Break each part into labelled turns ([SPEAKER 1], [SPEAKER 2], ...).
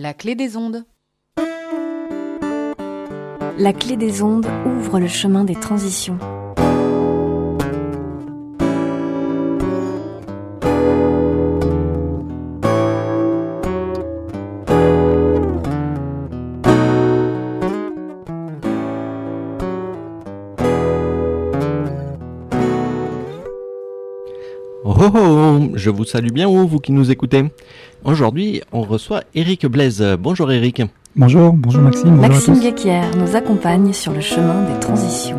[SPEAKER 1] La clé des ondes.
[SPEAKER 2] La clé des ondes ouvre le chemin des transitions.
[SPEAKER 3] Oh, oh, oh, je vous salue bien, vous, vous qui nous écoutez. Aujourd'hui, on reçoit Eric Blaise. Bonjour Eric.
[SPEAKER 4] Bonjour, bonjour Maxime, bonjour
[SPEAKER 2] Maxime. Guéquière nous accompagne sur le chemin des transitions.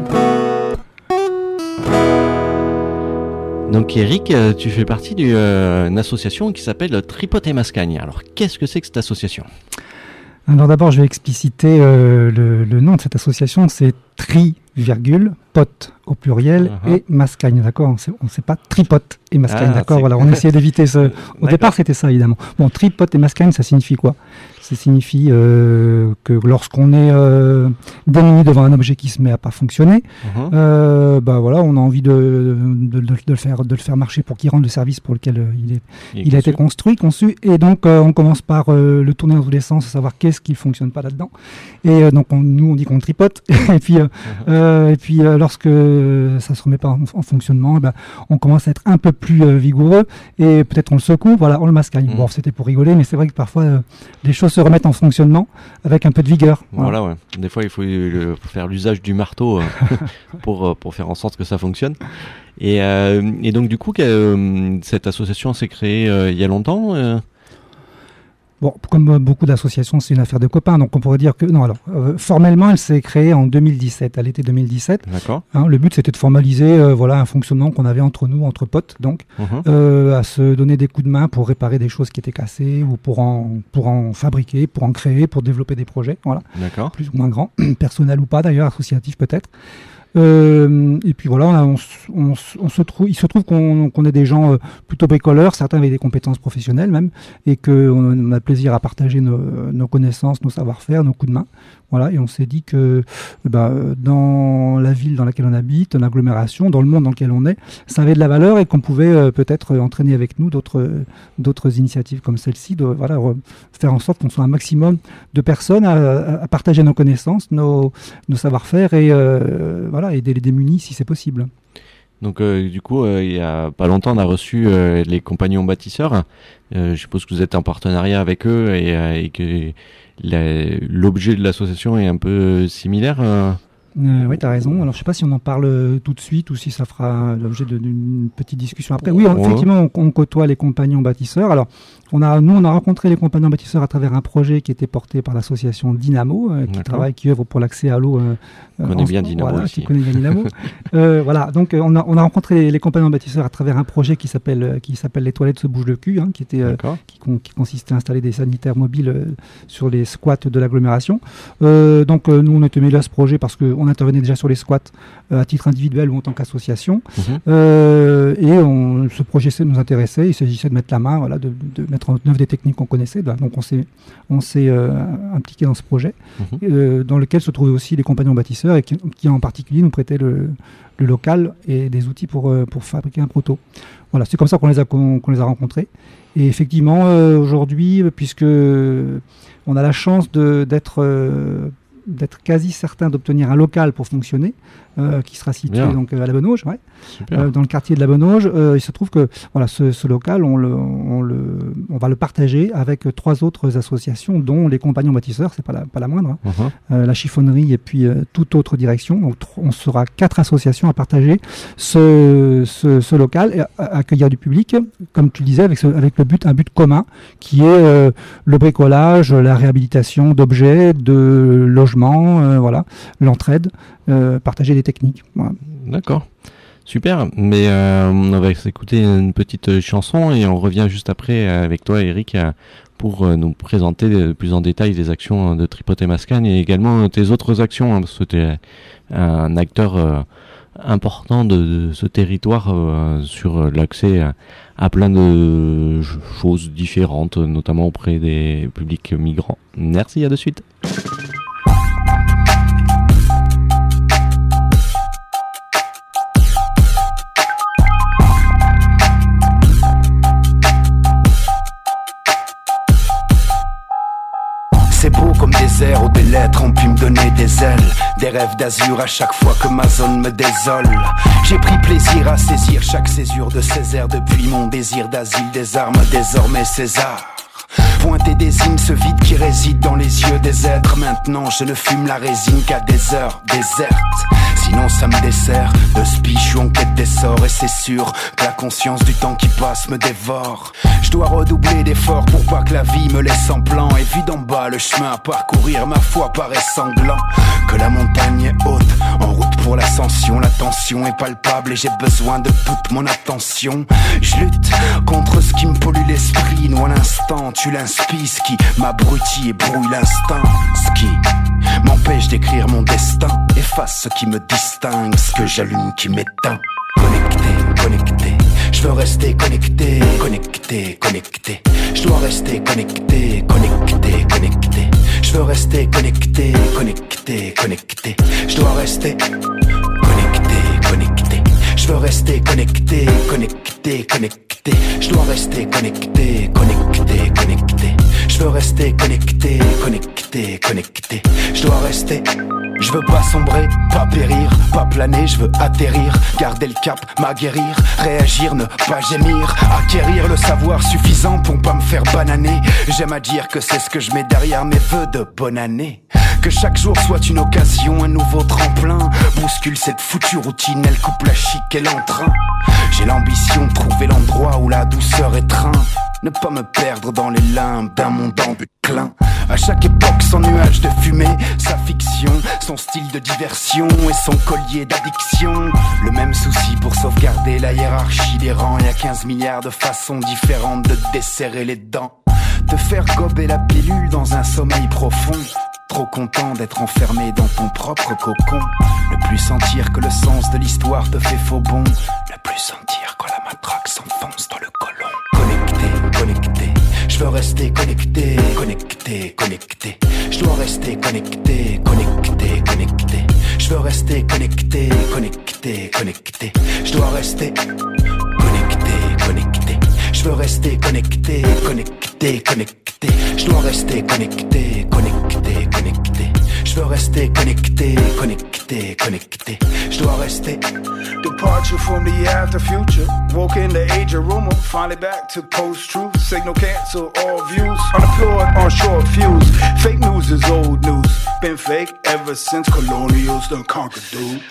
[SPEAKER 3] Donc Eric, euh, tu fais partie d'une association qui s'appelle Tripote et Mascagne. Alors qu'est-ce que c'est que cette association?
[SPEAKER 4] Alors d'abord, je vais expliciter euh, le, le nom de cette association, c'est Tri, virgule, pote au pluriel
[SPEAKER 3] Mhm.
[SPEAKER 4] et mascagne, d'accord? On ne sait pas tripote et mascagne,
[SPEAKER 3] Ah,
[SPEAKER 4] d'accord? Voilà, on essayait d'éviter ce. Au départ, c'était ça, évidemment. Bon, tripote et mascagne, ça signifie quoi? Ça signifie euh, que lorsqu'on est euh, démuni devant un objet qui se met à pas fonctionner,
[SPEAKER 3] Mhm.
[SPEAKER 4] euh, bah voilà, on a envie de, de, de- de le faire, de le faire marcher pour qu'il rende le service pour lequel euh, il est il a été construit, conçu, et donc on commence par le tourner dans tous les sens, savoir qu'est-ce qui fonctionne pas là-dedans. Et donc on- nous on dit qu'on tripote, et puis euh, et puis lorsque ça se remet pas en, en fonctionnement, eh ben, on commence à être un peu plus vigoureux et peut-être on le secoue, voilà, on le mascagne.
[SPEAKER 3] Mhm.
[SPEAKER 4] Bon, c'était pour rigoler, mais c'est vrai que parfois les choses se remettent en fonctionnement avec un peu de vigueur. Voilà.
[SPEAKER 3] Voilà, ouais. Des fois, il faut euh, faire l'usage du marteau euh, pour, euh, pour faire en sorte que ça fonctionne. Et, et donc, du coup, cette association s'est créée il y a longtemps
[SPEAKER 4] Bon, comme euh, beaucoup d'associations, c'est une affaire de copains, donc on pourrait dire que non. Alors euh, formellement, elle s'est créée en 2017, à l'été 2017.
[SPEAKER 3] D'accord.
[SPEAKER 4] Hein, le but, c'était de formaliser euh, voilà, un fonctionnement qu'on avait entre nous, entre potes, donc,
[SPEAKER 3] Mhm.
[SPEAKER 4] euh, à se donner des coups de main pour réparer des choses qui étaient cassées ou pour en, pour en fabriquer, pour en créer, pour développer des projets, voilà,
[SPEAKER 3] D'accord.
[SPEAKER 4] plus ou moins grands, personnels ou pas d'ailleurs, associatifs peut-être. Euh, et puis voilà, on se trouve, il se trouve qu'on est des gens euh, plutôt bricoleurs, certains avec des compétences professionnelles même, et qu'on on a plaisir à partager nos connaissances, nos savoir-faire, nos coups de main. Voilà, et on s'est dit que bah, dans la ville dans laquelle on habite, dans l'agglomération, dans le monde dans lequel on est, ça avait de la valeur et qu'on pouvait euh, peut-être euh, entraîner avec nous d'autres d'autres initiatives comme celle-ci, de voilà, re- faire en sorte qu'on soit un maximum de personnes à, partager nos connaissances, nos, savoir-faire et euh, voilà, aider les démunis si c'est possible.
[SPEAKER 3] Donc, euh, du coup, euh, il y a pas longtemps, on a reçu euh, les compagnons bâtisseurs. Euh, je suppose que vous êtes en partenariat avec eux et, euh, et que l'objet de l'association est un peu similaire. Euh.
[SPEAKER 4] Oui, tu as raison. Alors, je sais pas si on en parle euh, tout de suite ou si ça fera l'objet d'une petite discussion après. Oui, on-
[SPEAKER 3] Ouais.
[SPEAKER 4] effectivement, on, on côtoie les compagnons bâtisseurs. Alors, on a, nous, on a rencontré les compagnons bâtisseurs à travers un projet qui était porté par l'association Dynamo, euh, qui travaille, qui œuvre pour l'accès à l'eau. euh, en-
[SPEAKER 3] bien Dynamo
[SPEAKER 4] voilà,
[SPEAKER 3] aussi.
[SPEAKER 4] qui connaît bien Dynamo. Voilà, donc on, a, on a rencontré les, les compagnons bâtisseurs à travers un projet qui s'appelle qui s'appelle les toilettes se bougent le cul, hein, qui était qui, con- qui consistait à installer des sanitaires mobiles sur les squats de l'agglomération. Donc nous, on était mêlés à ce projet parce qu'on intervenait déjà sur les squats euh, à titre individuel ou en tant qu'association.
[SPEAKER 3] Mhm.
[SPEAKER 4] Euh, et on, ce projet nous intéressait. Il s'agissait de mettre la main, voilà, de, de mettre en œuvre des techniques qu'on connaissait. Donc on s'est on s'est euh, impliqué dans ce projet,
[SPEAKER 3] Mhm.
[SPEAKER 4] euh, dans lequel se trouvaient aussi des compagnons bâtisseurs et qui, qui en particulier nous prêtaient le, le local et des outils pour, pour fabriquer un proto. Voilà, c'est comme ça qu'on les a qu'on qu'on les a rencontrés. Et effectivement, aujourd'hui, puisque on a la chance de- d'être d'être quasi certain d'obtenir un local pour fonctionner, euh, qui sera situé
[SPEAKER 3] Bien.
[SPEAKER 4] donc à la ouais,
[SPEAKER 3] Super.
[SPEAKER 4] euh, dans le quartier de la Benauge. Euh, il se trouve que voilà, ce, ce local, on, le, on, le, on va le partager avec trois autres associations, dont les compagnons bâtisseurs, c'est pas la, pas la moindre, hein, euh, la chiffonnerie et puis toute autre direction. Donc, on sera quatre associations à partager ce, ce, ce local et à- à accueillir du public, comme tu le disais, avec, avec le but, un but commun qui est le bricolage, la réhabilitation d'objets, de logements, euh, voilà, l'entraide, euh, partager des techniques.
[SPEAKER 3] D'accord. Super. Mais euh, on va s'écouter une petite chanson et on revient juste après avec toi, Eric, pour nous présenter plus en détail les actions de Tripote et Mascagne et également tes autres actions, hein, parce que tu es un acteur important de, ce territoire sur l'accès à, plein de ch- choses différentes, notamment auprès des publics migrants. Merci, à de suite.
[SPEAKER 1] Des d'azur à chaque fois que ma zone me désole. J'ai pris plaisir à saisir chaque césure de Césaire depuis mon désir d'asile des armes désormais César. Pointer désigne ce vide qui réside dans les yeux des êtres. Maintenant, je ne fume la résine qu'à des heures désertes. Sinon, ça me dessert de spi, je suis en quête d'essor. Et c'est sûr que la conscience du temps qui passe me dévore. Je dois redoubler d'efforts pour pas que la vie me laisse en plan. Et vide en bas, le chemin à parcourir, ma foi paraît sanglant. Que la montagne est haute, en route pour l'ascension. La tension est palpable et j'ai besoin de toute mon attention. Je lutte contre ce qui me pollue l'esprit. À l'instant, tu l'inspires, ce qui m'abrutit et brouille l'instinct. Ce m'empêche d'écrire mon destin. Efface ce qui me distingue, ce que j'allume qui m'éteint. Connecté, connecté. Je veux rester connecté, connecté, connecté. Je dois rester connecté, connecté, connecté. Je veux rester connecté, connecté, connecté. Je dois rester connecté, connecté. Je veux rester connecté, connecté, connecté. Je dois rester connecté, connecté, connecté. Je veux rester connecté, connecté, connecté. Je dois rester. Je veux pas sombrer, pas périr, pas planer, je veux atterrir, garder le cap, m'aguerrir, réagir, ne pas gémir, acquérir le savoir suffisant pour pas me faire bananer. J'aime à dire que c'est ce que je mets derrière mes vœux de bonne année. Que chaque jour soit une occasion, un nouveau tremplin. Bouscule cette foutue routine, elle coupe la chic et l'entrain. J'ai l'ambition de trouver l'endroit où la douceur étreint. Ne pas me perdre dans les limbes d'un monde en. À chaque époque, son nuage de fumée, sa fiction, son style de diversion et son collier d'addiction. Le même souci pour sauvegarder la hiérarchie des rangs. Y a 15 milliards de façons différentes de desserrer les dents. Te faire gober la pilule dans un sommeil profond. Trop content d'être enfermé dans ton propre cocon. Ne plus sentir que le sens de l'histoire te fait faux bon. Ne plus sentir quand la matraque s'enfonce dans le colon. Connecté, connecté. Je veux rester connecté, connecté, connecté. Je dois rester connecté, connecté, connecté. Je veux rester connecté, connecté, connecté. Je dois rester connecté, connecté. Je veux rester connecté, connecté, connecté. Je dois rester connecté, connecté, connecté. Rester connecté, connecté, connecté. Je dois rester.
[SPEAKER 5] Departure from the after future. Woke in the age of rumor. Finally back to post truth. Signal cancel all views. Unemployed on short fuse. Fake news is old news. Been fake ever since colonials done conquered, dude.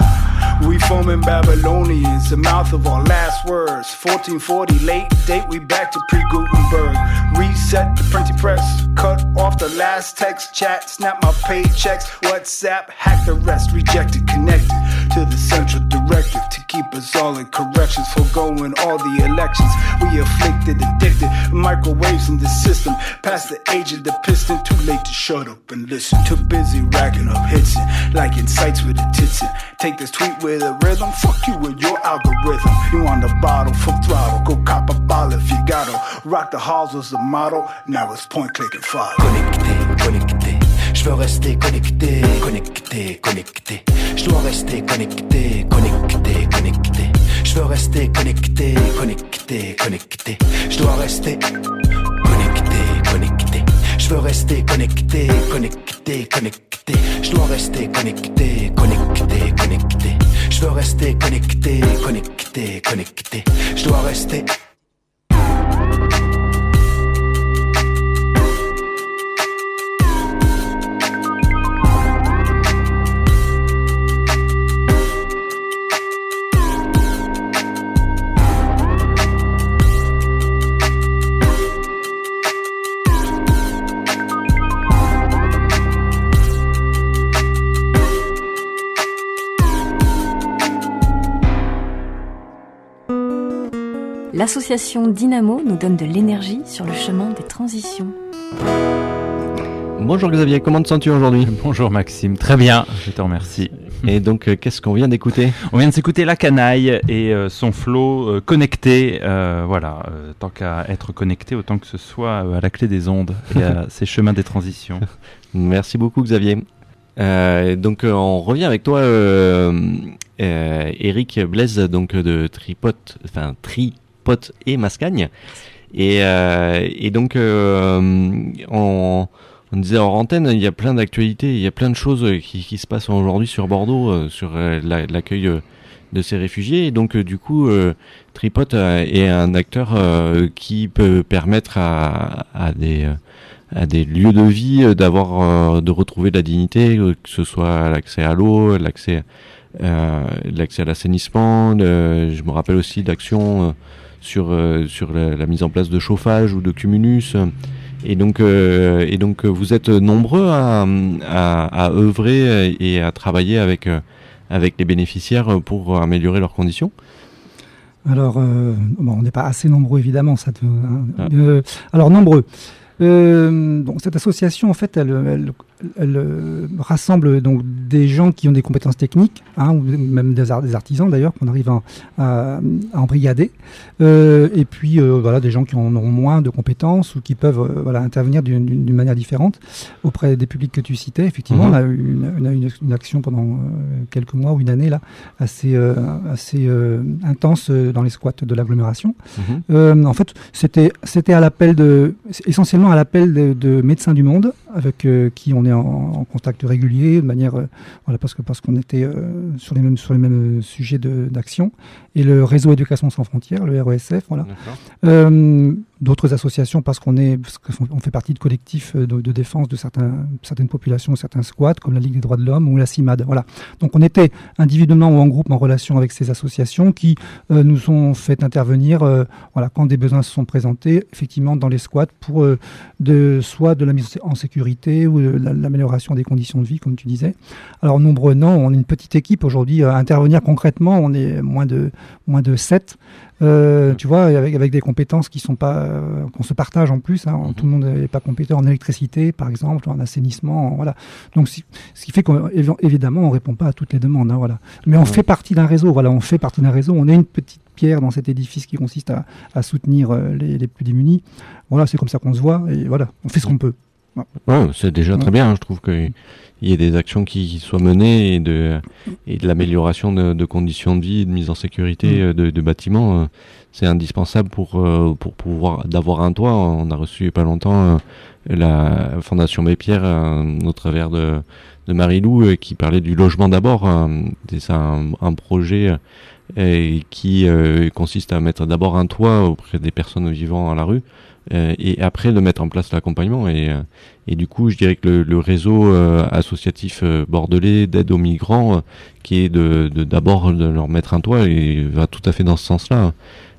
[SPEAKER 5] We foaming Babylonians, the mouth of our last words. 1440 late date, we back to pre Gutenberg. Reset the printing press, cut off the last text chat, snap my paychecks. WhatsApp, hack the rest, rejected, connected to the central directive to keep us all in corrections, foregoing all the elections. We afflicted, addicted, microwaves in the system. Past the age of the piston, too late to shut up and listen. Too busy racking up hits and liking sites with in. Take this tweet with a rhythm, fuck you with your algorithm. You on the bottle, full throttle, go cop a bottle if you gotta. Rock the halls was the model, now it's point, click and fire.
[SPEAKER 1] Je veux rester connecté, connecté, connecté. Je dois rester connecté, connecté, connecté. Je veux rester connecté, connecté, connecté. Je dois rester connecté, connecté. Je veux rester connecté, connecté, connecté. Je dois rester connecté, connecté, connecté. Je veux rester connecté, connecté, connecté. Je dois rester
[SPEAKER 2] L'association Dynamo nous donne de l'énergie sur le chemin des transitions.
[SPEAKER 3] Bonjour Xavier, comment te sens-tu aujourd'hui?
[SPEAKER 6] Bonjour Maxime, très bien, je te remercie.
[SPEAKER 3] Et donc, euh, qu'est-ce qu'on vient d'écouter?
[SPEAKER 6] On vient de s'écouter La Canaille et euh, son flow euh, connecté. euh, voilà, euh, tant qu'à être connecté, autant que ce soit euh, à la clé des ondes et à ces chemins des transitions.
[SPEAKER 3] Merci beaucoup Xavier. Euh, donc euh, on revient avec toi, euh, euh, Eric Blaise, donc de Tripote, enfin Et Mascagne. Et, euh, et donc euh, on, on disait hors antenne, il y a plein d'actualités, il y a plein de choses qui, se passent aujourd'hui sur Bordeaux, euh, sur la- l'accueil de ces réfugiés. Et donc, du coup, Tripod est un acteur qui peut permettre à, à des à des lieux de vie d'avoir de retrouver de la dignité, que ce soit l'accès à l'eau, l'accès l'accès à l'assainissement. Je me rappelle aussi d'actions sur euh, sur la, la mise en place de chauffage ou de cumulus. Et donc, euh, et donc vous êtes nombreux à, à, à œuvrer et à travailler avec, euh, avec les bénéficiaires pour améliorer leurs conditions.
[SPEAKER 4] Alors, euh, bon, on n'est pas assez nombreux évidemment. Ça te- hein.
[SPEAKER 3] Ah.
[SPEAKER 4] Euh, alors nombreux. Donc cette association, en fait, elle, elle- elle, euh, rassemble donc des gens qui ont des compétences techniques, hein, ou même des, ar- des artisans d'ailleurs, qu'on arrive à, à, à embrigader, Euh, et puis euh, voilà des gens qui en auront moins de compétences ou qui peuvent euh, voilà intervenir d'une- manière différente auprès des publics que tu citais. Effectivement,
[SPEAKER 3] Mhm.
[SPEAKER 4] on a eu une, action pendant euh, quelques mois ou une année là, assez euh, assez euh, intense dans les squats de l'agglomération. Euh, en fait, c'était à l'appel de essentiellement à l'appel de, de médecins du monde avec qui on est en, en contact régulier de manière euh, voilà parce que parce qu'on était euh, sur les mêmes sur les mêmes sujets d'action et le réseau Éducation sans frontières, le RESF, voilà. D'autres associations parce qu'on est parce qu'on fait partie de collectifs euh, de, défense de certains, certaines populations, certains squats comme la Ligue des droits de l'homme ou la CIMAD. Voilà. Donc on était individuellement ou en groupe en relation avec ces associations qui euh, nous ont fait intervenir euh, voilà quand des besoins se sont présentés effectivement dans les squats pour de soit de la mise en sécurité ou de la- l'amélioration des conditions de vie comme tu disais. Alors nombreux non, on est une petite équipe aujourd'hui à intervenir concrètement, on est moins de moins de 7 euh, tu vois, avec, avec des compétences qui sont pas, euh, qu'on se partage en plus. Hein,
[SPEAKER 3] Mhm.
[SPEAKER 4] Tout le monde n'est pas compétent en électricité, par exemple, en assainissement, en- voilà. Donc, si- ce qui fait qu'évidemment, on répond pas à toutes les demandes, hein, voilà. Mais on fait partie d'un réseau, voilà. On fait partie d'un réseau. On est une petite pierre dans cet édifice qui consiste à, à soutenir euh, les, les plus démunis. Voilà, c'est comme ça qu'on se voit et voilà, on fait ce qu'on peut.
[SPEAKER 3] Ouais, c'est déjà très bien. hein. Je trouve qu'il y ait des actions qui, soient menées et de, et de l'amélioration de, de conditions de vie, de mise en sécurité
[SPEAKER 4] Mm.
[SPEAKER 3] euh, de, de bâtiments. euh, C'est indispensable pour, euh, pour pouvoir d'avoir un toit. On a reçu il y a pas longtemps la Fondation Bépierre au travers de, de Marie-Lou qui parlait du logement d'abord. euh, C'est un, un projet qui consiste à mettre d'abord un toit auprès des personnes vivant à la rue et après de mettre en place l'accompagnement et, euh, et du coup je dirais que le, le réseau euh, associatif euh, bordelais d'aide aux migrants euh, qui est de d'abord de, leur mettre un toit et va tout à fait dans ce sens-là.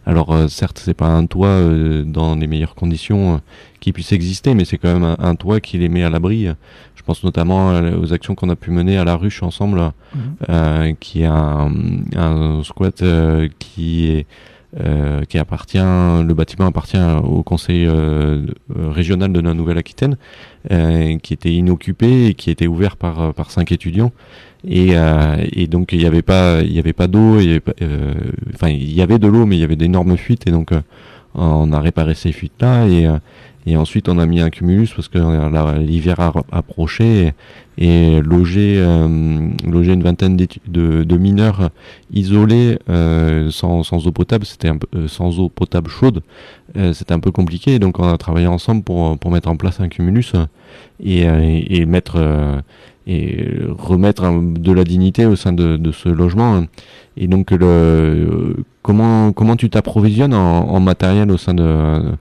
[SPEAKER 3] Alors euh, certes c'est pas un toit euh, dans les meilleures conditions euh, qui puisse exister mais c'est quand même un, un toit qui les met à l'abri. Je pense notamment euh, aux actions qu'on a pu mener à la ruche ensemble euh, qui est un, un squat euh, qui est euh, qui appartient, le bâtiment appartient au conseil euh, euh, régional de la Nouvelle-Aquitaine, euh, qui était inoccupé et qui était ouvert par euh, par cinq étudiants. Et, et donc il n'y avait pas il y avait pas d'eau, enfin il y avait de l'eau mais il y avait d'énormes fuites et donc on a réparé ces fuites là et et ensuite on a mis un cumulus parce que euh, l'hiver a approché et, et loger euh, loger une vingtaine de, mineurs isolés euh, sans, eau potable. C'était sans eau potable chaude. Euh, c'était un peu compliqué. Donc on a travaillé ensemble pour pour mettre en place un cumulus et, et, et mettre et remettre de la dignité au sein de, ce logement. Et donc comment comment tu t'approvisionnes en matériel au sein de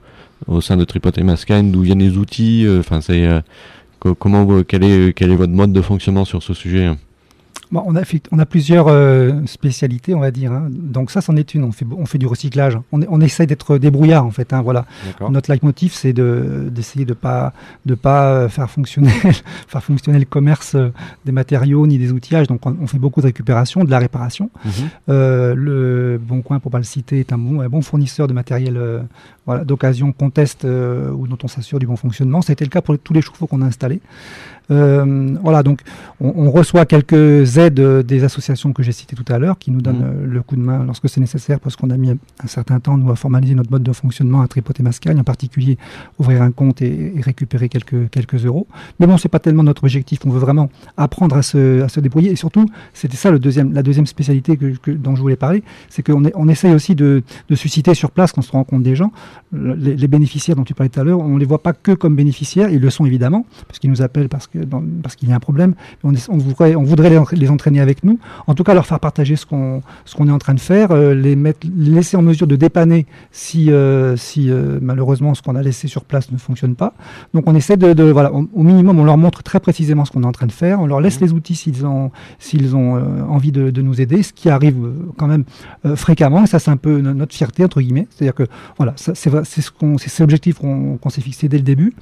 [SPEAKER 3] au sein de Tripod et Mascane d'où viennent les outils euh, enfin euh, co- comment quel quel est votre mode de fonctionnement sur ce sujet?
[SPEAKER 4] Bon, on, a on a plusieurs euh, spécialités, on va dire. hein. Donc ça, c'en est une. On fait, on fait du recyclage. On, on essaye d'être débrouillard, en fait. hein, voilà. Notre leitmotiv, c'est de, d'essayer de pas de pas euh, faire fonctionner faire fonctionner le commerce euh, des matériaux ni des outillages. Donc on, on fait beaucoup de récupération, de la réparation. Euh, le Bon Coin, pour pas le citer, est un bon, un bon fournisseur de matériel euh, voilà, d'occasion qu'on teste euh, ou dont on s'assure du bon fonctionnement. Ça a été le cas pour tous les chauffe-eau qu'on a installés. Euh, voilà, donc on, on, reçoit quelques aides des associations que j'ai citées tout à l'heure, qui nous donnent mmh. le coup de main lorsque c'est nécessaire, parce qu'on a mis un certain temps nous à formaliser notre mode de fonctionnement à Tripoter Mascagne, en particulier ouvrir un compte et, et récupérer quelques quelques euros. Mais bon, c'est pas tellement notre objectif. On veut vraiment apprendre à se, à se débrouiller, et surtout, c'était ça le deuxième, la deuxième spécialité que, que, dont je voulais parler, c'est qu'on on essaye aussi de, de, susciter sur place, quand on se rend compte des gens, les, les bénéficiaires dont tu parlais tout à l'heure, on les voit pas que comme bénéficiaires, ils le sont évidemment, parce qu'ils nous appellent parce que dans, parce qu'il y a un problème. On, on, voudrait, on voudrait les, entraîner avec nous. En tout cas, leur faire partager ce qu'on est en train de faire, euh, les mettre, laisser en mesure de dépanner si euh, si euh, malheureusement ce qu'on a laissé sur place ne fonctionne pas. Donc on essaie de, de voilà, on, au minimum, on leur montre très précisément ce qu'on est en train de faire. On leur laisse mmh. les outils s'ils ont s'ils ont envie de, de, nous aider, ce qui arrive quand même fréquemment. Et ça, c'est un peu notre fierté entre guillemets. C'est-à-dire que voilà, c'est ce qu'on c'est l'objectif qu'on qu s'est fixé dès le début.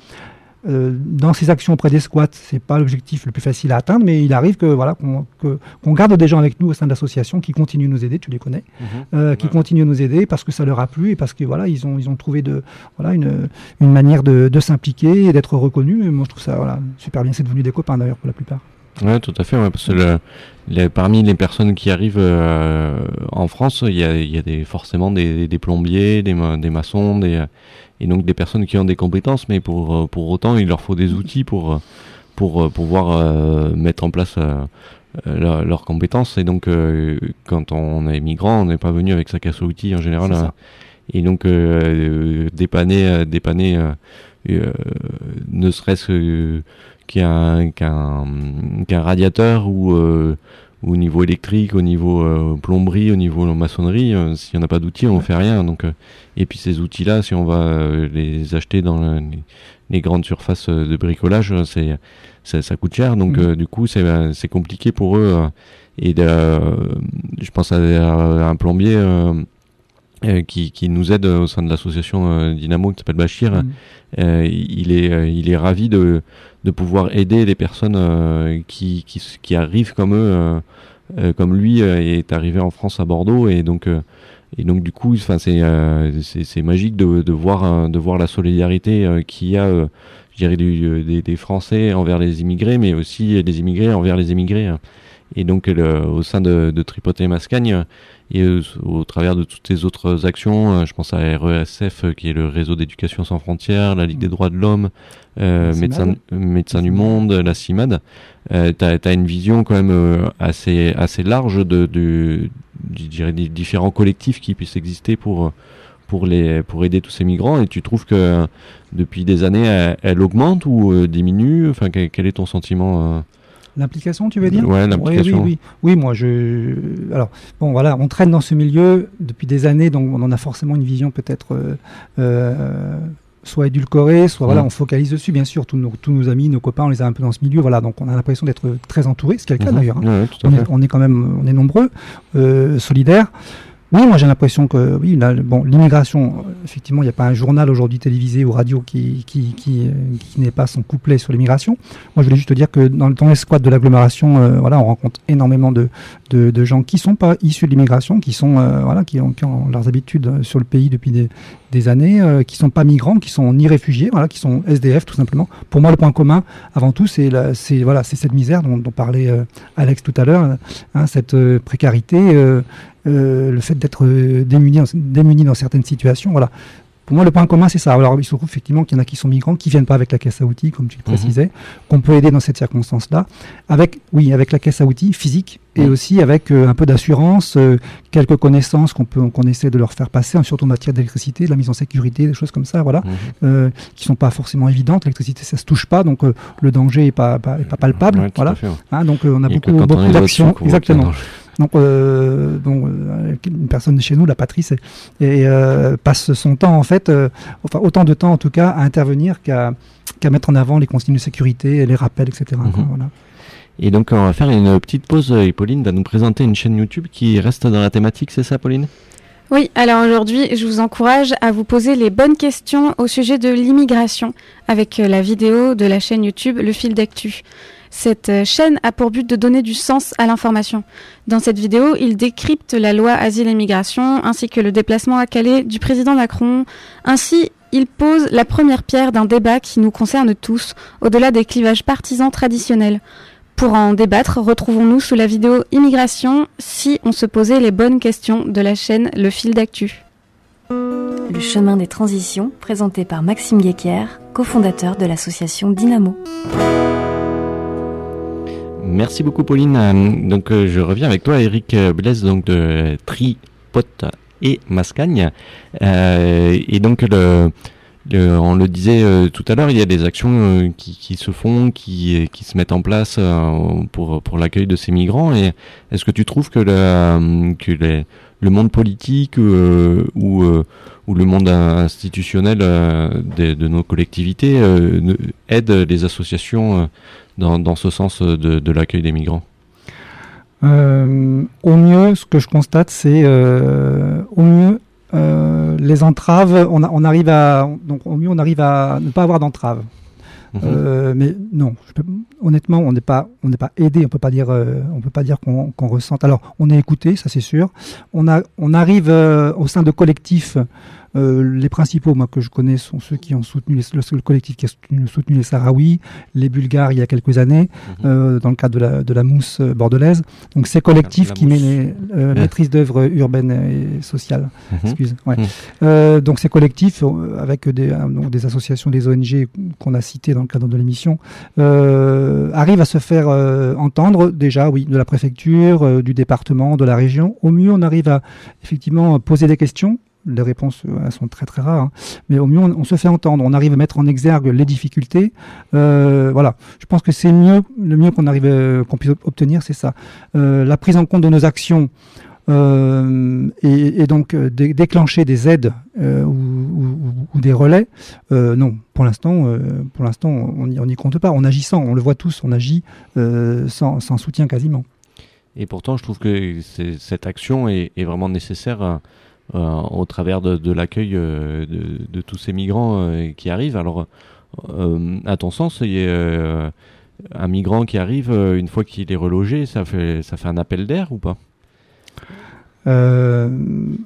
[SPEAKER 4] Euh, dans ces actions auprès des squats, c'est pas l'objectif le plus facile à atteindre, mais il arrive que voilà qu'on qu qu garde des gens avec nous au sein de l'association qui continuent de nous aider, tu les connais, mmh. euh, qui ouais. continuent de nous aider parce que ça leur a plu et parce que voilà ils ont ils ont trouvé de voilà une, une manière de, de s'impliquer et d'être reconnus. Et moi je trouve ça voilà super bien. C'est devenu des copains d'ailleurs pour la plupart.
[SPEAKER 3] Ouais, tout à fait. Ouais, parce que le, le, parmi les personnes qui arrivent euh, en France, il y a, y a des, forcément des, des plombiers, des, des maçons, des, et donc des personnes qui ont des compétences, mais pour, pour autant, il leur faut des outils pour, pour pouvoir euh, mettre en place euh, leur, leurs compétences. Et donc, euh, quand on est migrant, on n'est pas venu avec sa casse à outils en général. Hein. Et donc, euh, dépanner, dépanner ne serait-ce qu'un qu'un qu'un radiateur ou euh, au niveau électrique, au niveau euh, plomberie, au niveau maçonnerie, euh, s'il n'y en a pas d'outils, on fait rien. Donc, euh, et puis ces outils-là, si on va les acheter dans le, les, les, grandes surfaces de bricolage, c'est ça, ça, coûte cher. Donc mmh. du coup, c'est c'est compliqué pour eux. et je pense à, à un plombier. Euh, qui, qui, nous aide au sein de l'association euh, Dynamo qui s'appelle Bachir. Mmh. Euh, il est il est ravi de de pouvoir aider les personnes qui, qui qui arrivent comme eux comme lui est arrivé en France à Bordeaux et donc et donc du coup enfin c'est c'est magique de de voir de voir la solidarité qu'il y a je dirais du, des, des Français envers les immigrés mais aussi des immigrés envers les immigrés et donc le, au sein de, de Tripoter Mascagne et euh, au travers de toutes ces autres actions, euh, je pense à RESF euh, qui est le réseau d'éducation sans frontières, la Ligue des droits de l'homme, euh, Médecins Médecin du Monde, la CIMAD, euh, tu as, une vision quand même assez, assez large de, des différents collectifs qui puissent exister pour, pour, les, pour aider tous ces migrants. Et tu trouves que depuis des années elle, elle augmente ou diminue? Enfin quel, quel, est ton sentiment
[SPEAKER 4] L'implication, tu veux dire
[SPEAKER 3] Ouais, l'implication.
[SPEAKER 4] Oui, oui, oui, oui. moi, je. Alors, bon, voilà, on traîne dans ce milieu depuis des années, donc on en a forcément une vision peut-être euh, euh, soit édulcorée, soit voilà, on focalise dessus. Bien sûr, tous nos, tous nos amis, nos copains, on les a un peu dans ce milieu, voilà, donc on a l'impression d'être très entouré, ce qui est le cas mmh. d'ailleurs.
[SPEAKER 3] Hein. Ouais,
[SPEAKER 4] on, est, on, est, quand même, on est nombreux, euh, solidaires. Oui, moi j'ai l'impression que oui, bon, l'immigration, effectivement, il n'y a pas un journal aujourd'hui télévisé ou radio qui, qui, qui, qui n'est pas son couplet sur l'immigration. Moi, je voulais juste te dire que dans, dans les squats de l'agglomération, euh, voilà, on rencontre énormément de, de, de gens qui sont pas issus de l'immigration, qui sont euh, voilà, qui ont, qui ont, leurs habitudes sur le pays depuis des, des années, euh, qui sont pas migrants, qui sont ni réfugiés, voilà, qui sont SDF tout simplement. Pour moi, le point commun, avant tout, c'est voilà, c'est cette misère dont, parlait euh, Alex tout à l'heure, hein, cette euh, précarité. Euh, le fait d'être démuni, démuni dans certaines situations, voilà. Pour moi, le point commun, c'est ça. Alors, il se trouve effectivement qu'il y en a qui sont migrants, qui viennent pas avec la caisse à outils, comme tu le précisais, mmh. qu'on peut aider dans cette circonstance-là, avec, oui, avec la caisse à outils physique et mmh. aussi avec euh, un peu d'assurance, euh, quelques connaissances qu'on peut, qu'on essaie de leur faire passer, hein, surtout en matière d'électricité, de la mise en sécurité, des choses comme ça, voilà, mmh. euh, qui sont pas forcément évidentes. L'électricité, ça se touche pas, donc euh, le danger est pas, pas, est pas palpable,
[SPEAKER 3] ouais,
[SPEAKER 4] voilà.
[SPEAKER 3] Fait, ouais.
[SPEAKER 4] hein, donc on a et beaucoup, beaucoup d'actions, exactement. Donc, euh, bon, euh, une personne de chez nous, la Patrice, et, et euh, passe son temps, en fait, euh, enfin autant de temps en tout cas, à intervenir qu'à qu mettre en avant les consignes de sécurité, les rappels, etc.
[SPEAKER 3] Mhm.
[SPEAKER 4] Voilà.
[SPEAKER 3] Et donc, on va faire une petite pause et Pauline va nous présenter une chaîne YouTube qui reste dans la thématique, c'est ça, Pauline?
[SPEAKER 7] Oui, alors aujourd'hui, je vous encourage à vous poser les bonnes questions au sujet de l'immigration avec la vidéo de la chaîne YouTube Le Fil d'Actu. Cette chaîne a pour but de donner du sens à l'information. Dans cette vidéo, il décrypte la loi asile et migration ainsi que le déplacement à Calais du président Macron, ainsi Il pose la première pierre d'un débat qui nous concerne tous, au-delà des clivages partisans traditionnels. Pour en débattre, retrouvons-nous sous la vidéo Immigration si on se posait les bonnes questions de la chaîne Le Fil d'Actu.
[SPEAKER 2] Le chemin des transitions, présenté par Maxime Guéquer, cofondateur de l'association Dynamo.
[SPEAKER 3] Merci beaucoup Pauline. Donc euh, je reviens avec toi Eric Blaise donc de Tripot et Mascagne. Euh, et donc le, le, on le disait euh, tout à l'heure, il y a des actions euh, qui, qui, se font, qui, qui se mettent en place euh, pour, pour l'accueil de ces migrants. Et est-ce que tu trouves que, le, que les, le monde politique ou, ou le monde institutionnel de, de, nos collectivités aide les associations dans, dans ce sens de, de l'accueil des migrants
[SPEAKER 4] euh, au mieux, ce que je constate, c'est euh, au mieux euh, les entraves. On, a, on, arrive à donc au mieux on arrive à ne pas avoir d'entraves. Mmh. Euh, mais non, peux, honnêtement, on n'est pas, on n'est pas aidé. On peut pas dire, euh, on peut pas dire qu'on qu ressente. Alors, on est écouté, ça c'est sûr. On a, on arrive euh, au sein de collectifs euh, les principaux, moi, que je connais, sont ceux qui ont soutenu les, le, le, collectif qui a soutenu, soutenu, les Sahraouis, les Bulgares il y a quelques années, mmh. euh, dans le cadre de la, de la mousse euh, bordelaise. Donc ces collectifs qui met les euh, ouais. maîtrise d'œuvre urbaine et sociale. Mmh. Excuse. Ouais. Mmh. donc ces collectifs, avec des, donc des associations, des ONG qu'on a citées dans le cadre de l'émission, arrivent à se faire entendre déjà, oui, de la préfecture, du département, de la région. Au mieux, on arrive à effectivement poser des questions les réponses elles sont très très rares, hein. mais au mieux on, se fait entendre, on arrive à mettre en exergue les difficultés. Euh, voilà, je pense que c'est mieux, le mieux qu'on arrive, euh, qu'on puisse obtenir, c'est ça. Euh, la prise en compte de nos actions. Euh, et, donc dé déclencher des aides euh, ou, des relais, euh, non. Pour l'instant, pour l'instant, on n'y compte pas. En agissant, on le voit tous, on agit sans, soutien quasiment.
[SPEAKER 3] Et pourtant, je trouve que cette action est, vraiment nécessaire euh, au travers de, de l'accueil euh, de, de, tous ces migrants euh, qui arrivent. Alors, à ton sens, il y a un migrant qui arrive, une fois qu'il est relogé, ça fait, ça fait un appel d'air ou pas?
[SPEAKER 4] Euh,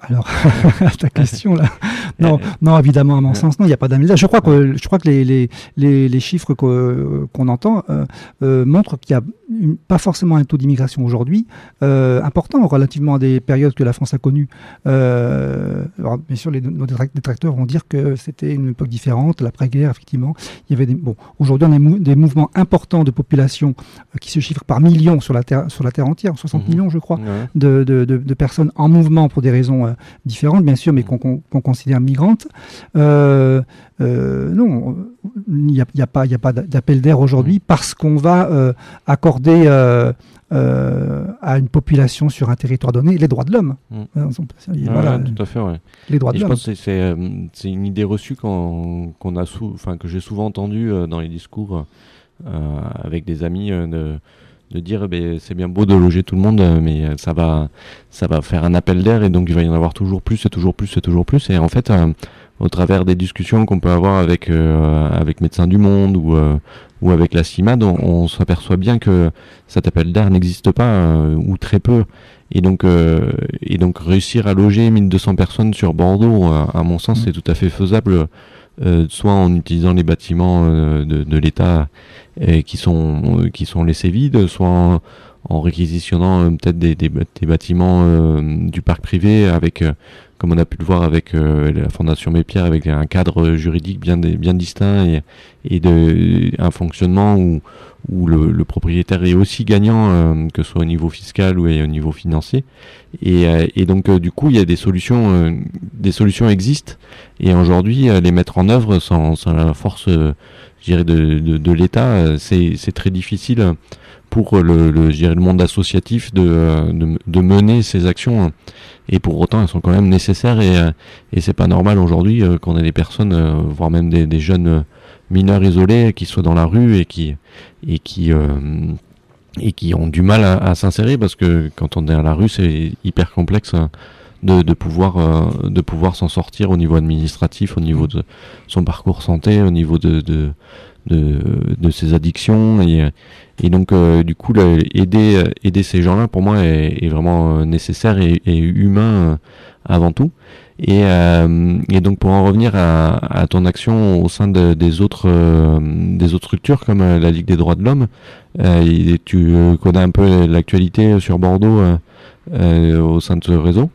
[SPEAKER 4] alors, ta question là. Non, non, évidemment, à mon sens, non, il n'y a pas d'aménagement. Je crois que, je crois que les, les, les, les chiffres qu'on qu entend euh, euh, montrent qu'il n'y a une, pas forcément un taux d'immigration aujourd'hui euh, important relativement à des périodes que la France a connues. Euh, alors, bien sûr, les, nos détracteurs vont dire que c'était une époque différente, l'après-guerre, effectivement. Il y avait des, bon, aujourd'hui, on a mou des mouvements importants de population euh, qui se chiffrent par millions sur la terre, sur la terre entière, 60 mmh. millions, je crois, ouais. de, de, de, de personnes en mouvement pour des raisons euh, différentes, bien sûr, mais qu'on qu qu considère migrantes. Euh, euh, non, il n'y a, a, pas, d'appel d'air aujourd'hui mmh. parce qu'on va euh, accorder euh, à une population sur un territoire donné les droits de l'homme.
[SPEAKER 3] Mmh. Voilà, ouais, tout à fait, ouais.
[SPEAKER 4] Les droits
[SPEAKER 3] Et
[SPEAKER 4] de
[SPEAKER 3] l'homme. Je pense que c'est une idée reçue qu a sou, que j'ai souvent entendue dans les discours avec des amis de de dire eh c'est bien beau de loger tout le monde mais ça va ça va faire un appel d'air et donc il va y en avoir toujours plus et toujours plus et toujours plus et en fait euh, au travers des discussions qu'on peut avoir avec euh, avec médecins du monde ou euh, ou avec la CIMAD on, on s'aperçoit bien que cet appel d'air n'existe pas euh, ou très peu et donc euh, et donc réussir à loger 1200 personnes sur Bordeaux à mon sens mmh. c'est tout à fait faisable euh, soit en utilisant les bâtiments de, de l'État qui sont qui sont laissés vides, soit en, en réquisitionnant peut-être des, des, des, bâtiments du parc privé avec comme on a pu le voir avec euh, la Fondation Mépierre, avec un cadre juridique bien, bien distinct et de, un fonctionnement où, où le, le propriétaire est aussi gagnant, euh, que ce soit au niveau fiscal ou au niveau financier. Et, euh, et donc du coup, il y a des solutions, des solutions existent, et aujourd'hui, les mettre en œuvre sans, sans la force, je dirais, de, de, de l'État, c'est très difficile pour le, le, le monde associatif de, de, de, mener ces actions. Et pour autant elles sont quand même nécessaires. Et, euh, et c'est pas normal aujourd'hui euh, qu'on ait des personnes euh, voire même des, des, jeunes mineurs isolés qui soient dans la rue et qui et qui et qui ont du mal à, s'insérer parce que quand on est à la rue c'est hyper complexe de, de pouvoir de pouvoir s'en sortir au niveau administratif au niveau de son parcours santé au niveau de, de de, ses addictions et, donc euh, du coup aider aider ces gens-là pour moi est, vraiment nécessaire et, humain euh, avant tout Et, et, donc pour en revenir à, à ton action au sein de, des autres des autres structures comme la Ligue des droits de l'homme, tu connais un peu l'actualité sur Bordeaux au sein de ce réseau?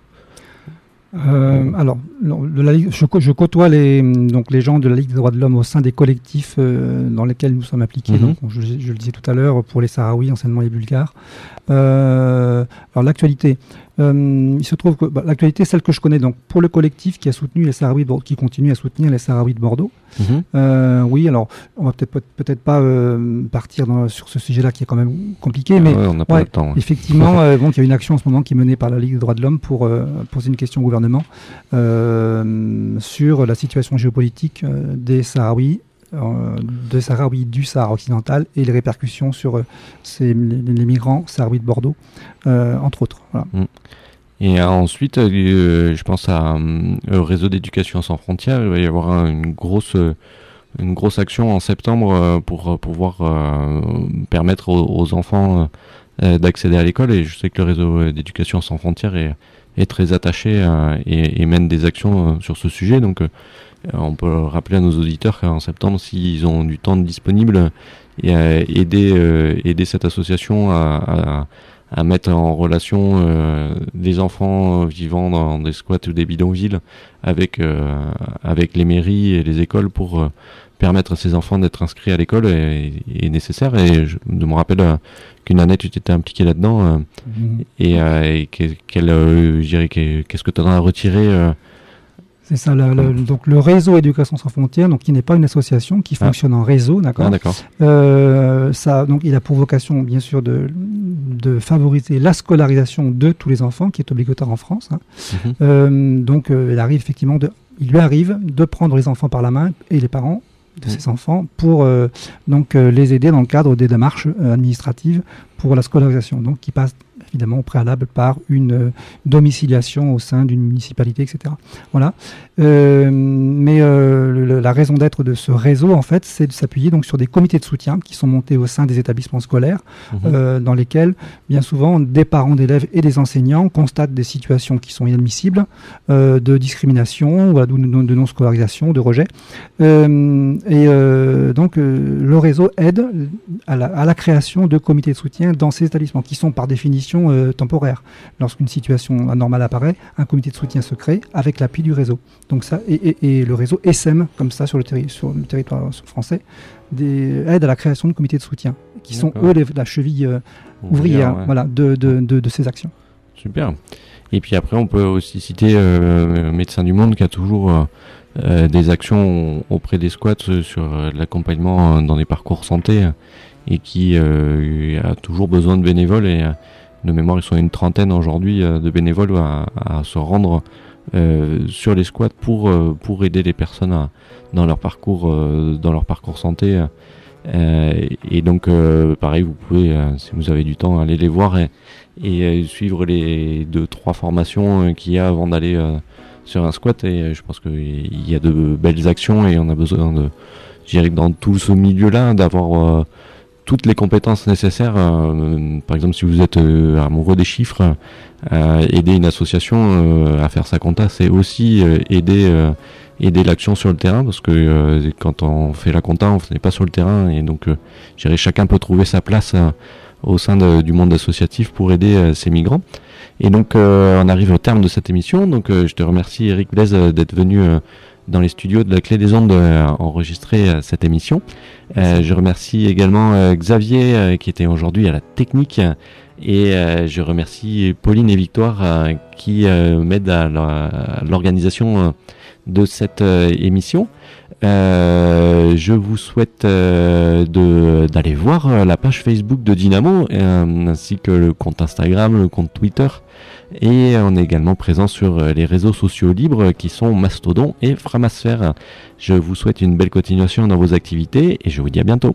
[SPEAKER 4] Euh, alors, je, côtoie les, donc les gens de la Ligue des droits de l'homme au sein des collectifs euh, dans lesquels nous sommes appliqués. Mhm. Donc, je, le disais tout à l'heure, pour les Sahraouis, anciennement les Bulgares. Euh, alors, l'actualité. Euh, il se trouve que bah, l'actualité, celle que je connais, donc pour le collectif qui a soutenu les Sahraouis de Bordeaux, qui continue à soutenir les Sahraouis de Bordeaux. Mhm. Euh, oui, alors on va peut-être peut-être pas euh, partir dans, sur ce sujet-là qui est quand même compliqué, mais
[SPEAKER 3] on pas le temps,
[SPEAKER 4] effectivement, il y a une action en ce moment qui est menée par la Ligue des droits de l'homme pour poser une question au gouvernement sur la situation géopolitique des Sahraouis de Sahraouis du Sahara occidental et les répercussions sur ces, les, migrants sahraouis de Bordeaux, entre autres. Mm.
[SPEAKER 3] Et ensuite, euh, je pense à euh, au réseau d'éducation sans frontières. Il va y avoir une grosse une grosse action en septembre euh, pour pouvoir permettre aux, enfants d'accéder à l'école. Et je sais que le réseau d'éducation sans frontières est, est très attaché et, et, mène des actions sur ce sujet. Donc, on peut rappeler à nos auditeurs qu'en septembre, s'ils ont du temps disponible, et aider aider cette association à, à à mettre en relation euh, des enfants vivant dans des squats ou des bidonvilles avec euh, avec les mairies et les écoles pour euh, permettre à ces enfants d'être inscrits à l'école est, nécessaire et je, me rappelle qu'une année tu t'étais impliqué là-dedans mmh. et, et qu'est-ce que tu as à retirer
[SPEAKER 4] c'est ça, le, donc le réseau Éducation sans frontières, donc qui n'est pas une association, qui ah. fonctionne en réseau, d'accord.
[SPEAKER 3] Ah,
[SPEAKER 4] euh, ça, donc il a pour vocation, bien sûr, de, de favoriser la scolarisation de tous les enfants, qui est obligatoire en France. Hein. Euh, donc, euh, il arrive effectivement de, il lui arrive de prendre les enfants par la main et les parents de ces enfants pour euh, donc les aider dans le cadre des démarches administratives pour la scolarisation. Donc, qui passe évidemment au préalable par une euh, domiciliation au sein d'une municipalité, etc. Voilà. Euh, mais euh, la raison d'être de ce réseau, en fait, c'est de s'appuyer donc sur des comités de soutien qui sont montés au sein des établissements scolaires, mhm. dans lesquels, bien souvent, des parents d'élèves et des enseignants constatent des situations qui sont inadmissibles, de discrimination, voilà, de, de non-scolarisation, de rejet. et donc, le réseau aide à la, à la création de comités de soutien dans ces établissements qui sont par définition euh, temporaire. Lorsqu'une situation anormale apparaît, un comité de soutien se crée avec l'appui du réseau. Donc ça, et, le réseau SM, comme ça sur le, sur le territoire français, des, aide à la création de comités de soutien, qui sont eux la cheville euh, ouvrière, voilà, de, de, de, ces actions.
[SPEAKER 3] Super. Et puis après, on peut aussi citer euh, Médecins du Monde qui a toujours des actions auprès des squats sur l'accompagnement dans des parcours santé et qui a toujours besoin de bénévoles et de mémoire, ils sont une trentaine aujourd'hui euh, de bénévoles à, se rendre euh, sur les squats pour euh, pour aider les personnes dans leur parcours dans leur parcours santé. et donc, pareil, vous pouvez, si vous avez du temps, aller les voir et, suivre les deux trois formations qu'il y a avant d'aller sur un squat. Et je pense qu'il y a de belles actions et on a besoin de, je dirais dans tout ce milieu-là, d'avoir toutes les compétences nécessaires. Euh, par exemple, si vous êtes euh, amoureux des chiffres, euh, aider une association à faire sa compta, c'est aussi aider aider l'action sur le terrain parce que quand on fait la compta, on n'est pas sur le terrain et donc chacun peut trouver sa place au sein du monde associatif pour aider ces migrants. Et donc on arrive au terme de cette émission. Donc je te remercie Eric Blaise d'être venu dans les studios de la Clé des Ondes euh, enregistrer euh, cette émission. Euh, je remercie également Xavier qui était aujourd'hui à la technique et je remercie Pauline et Victoire qui m'aident à l'organisation de cette émission. je vous souhaite d'aller voir la page Facebook de Dynamo ainsi que le compte Instagram, le compte Twitter et on est également présent sur euh, les réseaux sociaux libres qui sont Mastodon et Framasphère. Je vous souhaite une belle continuation dans vos activités et je vous dis à bientôt.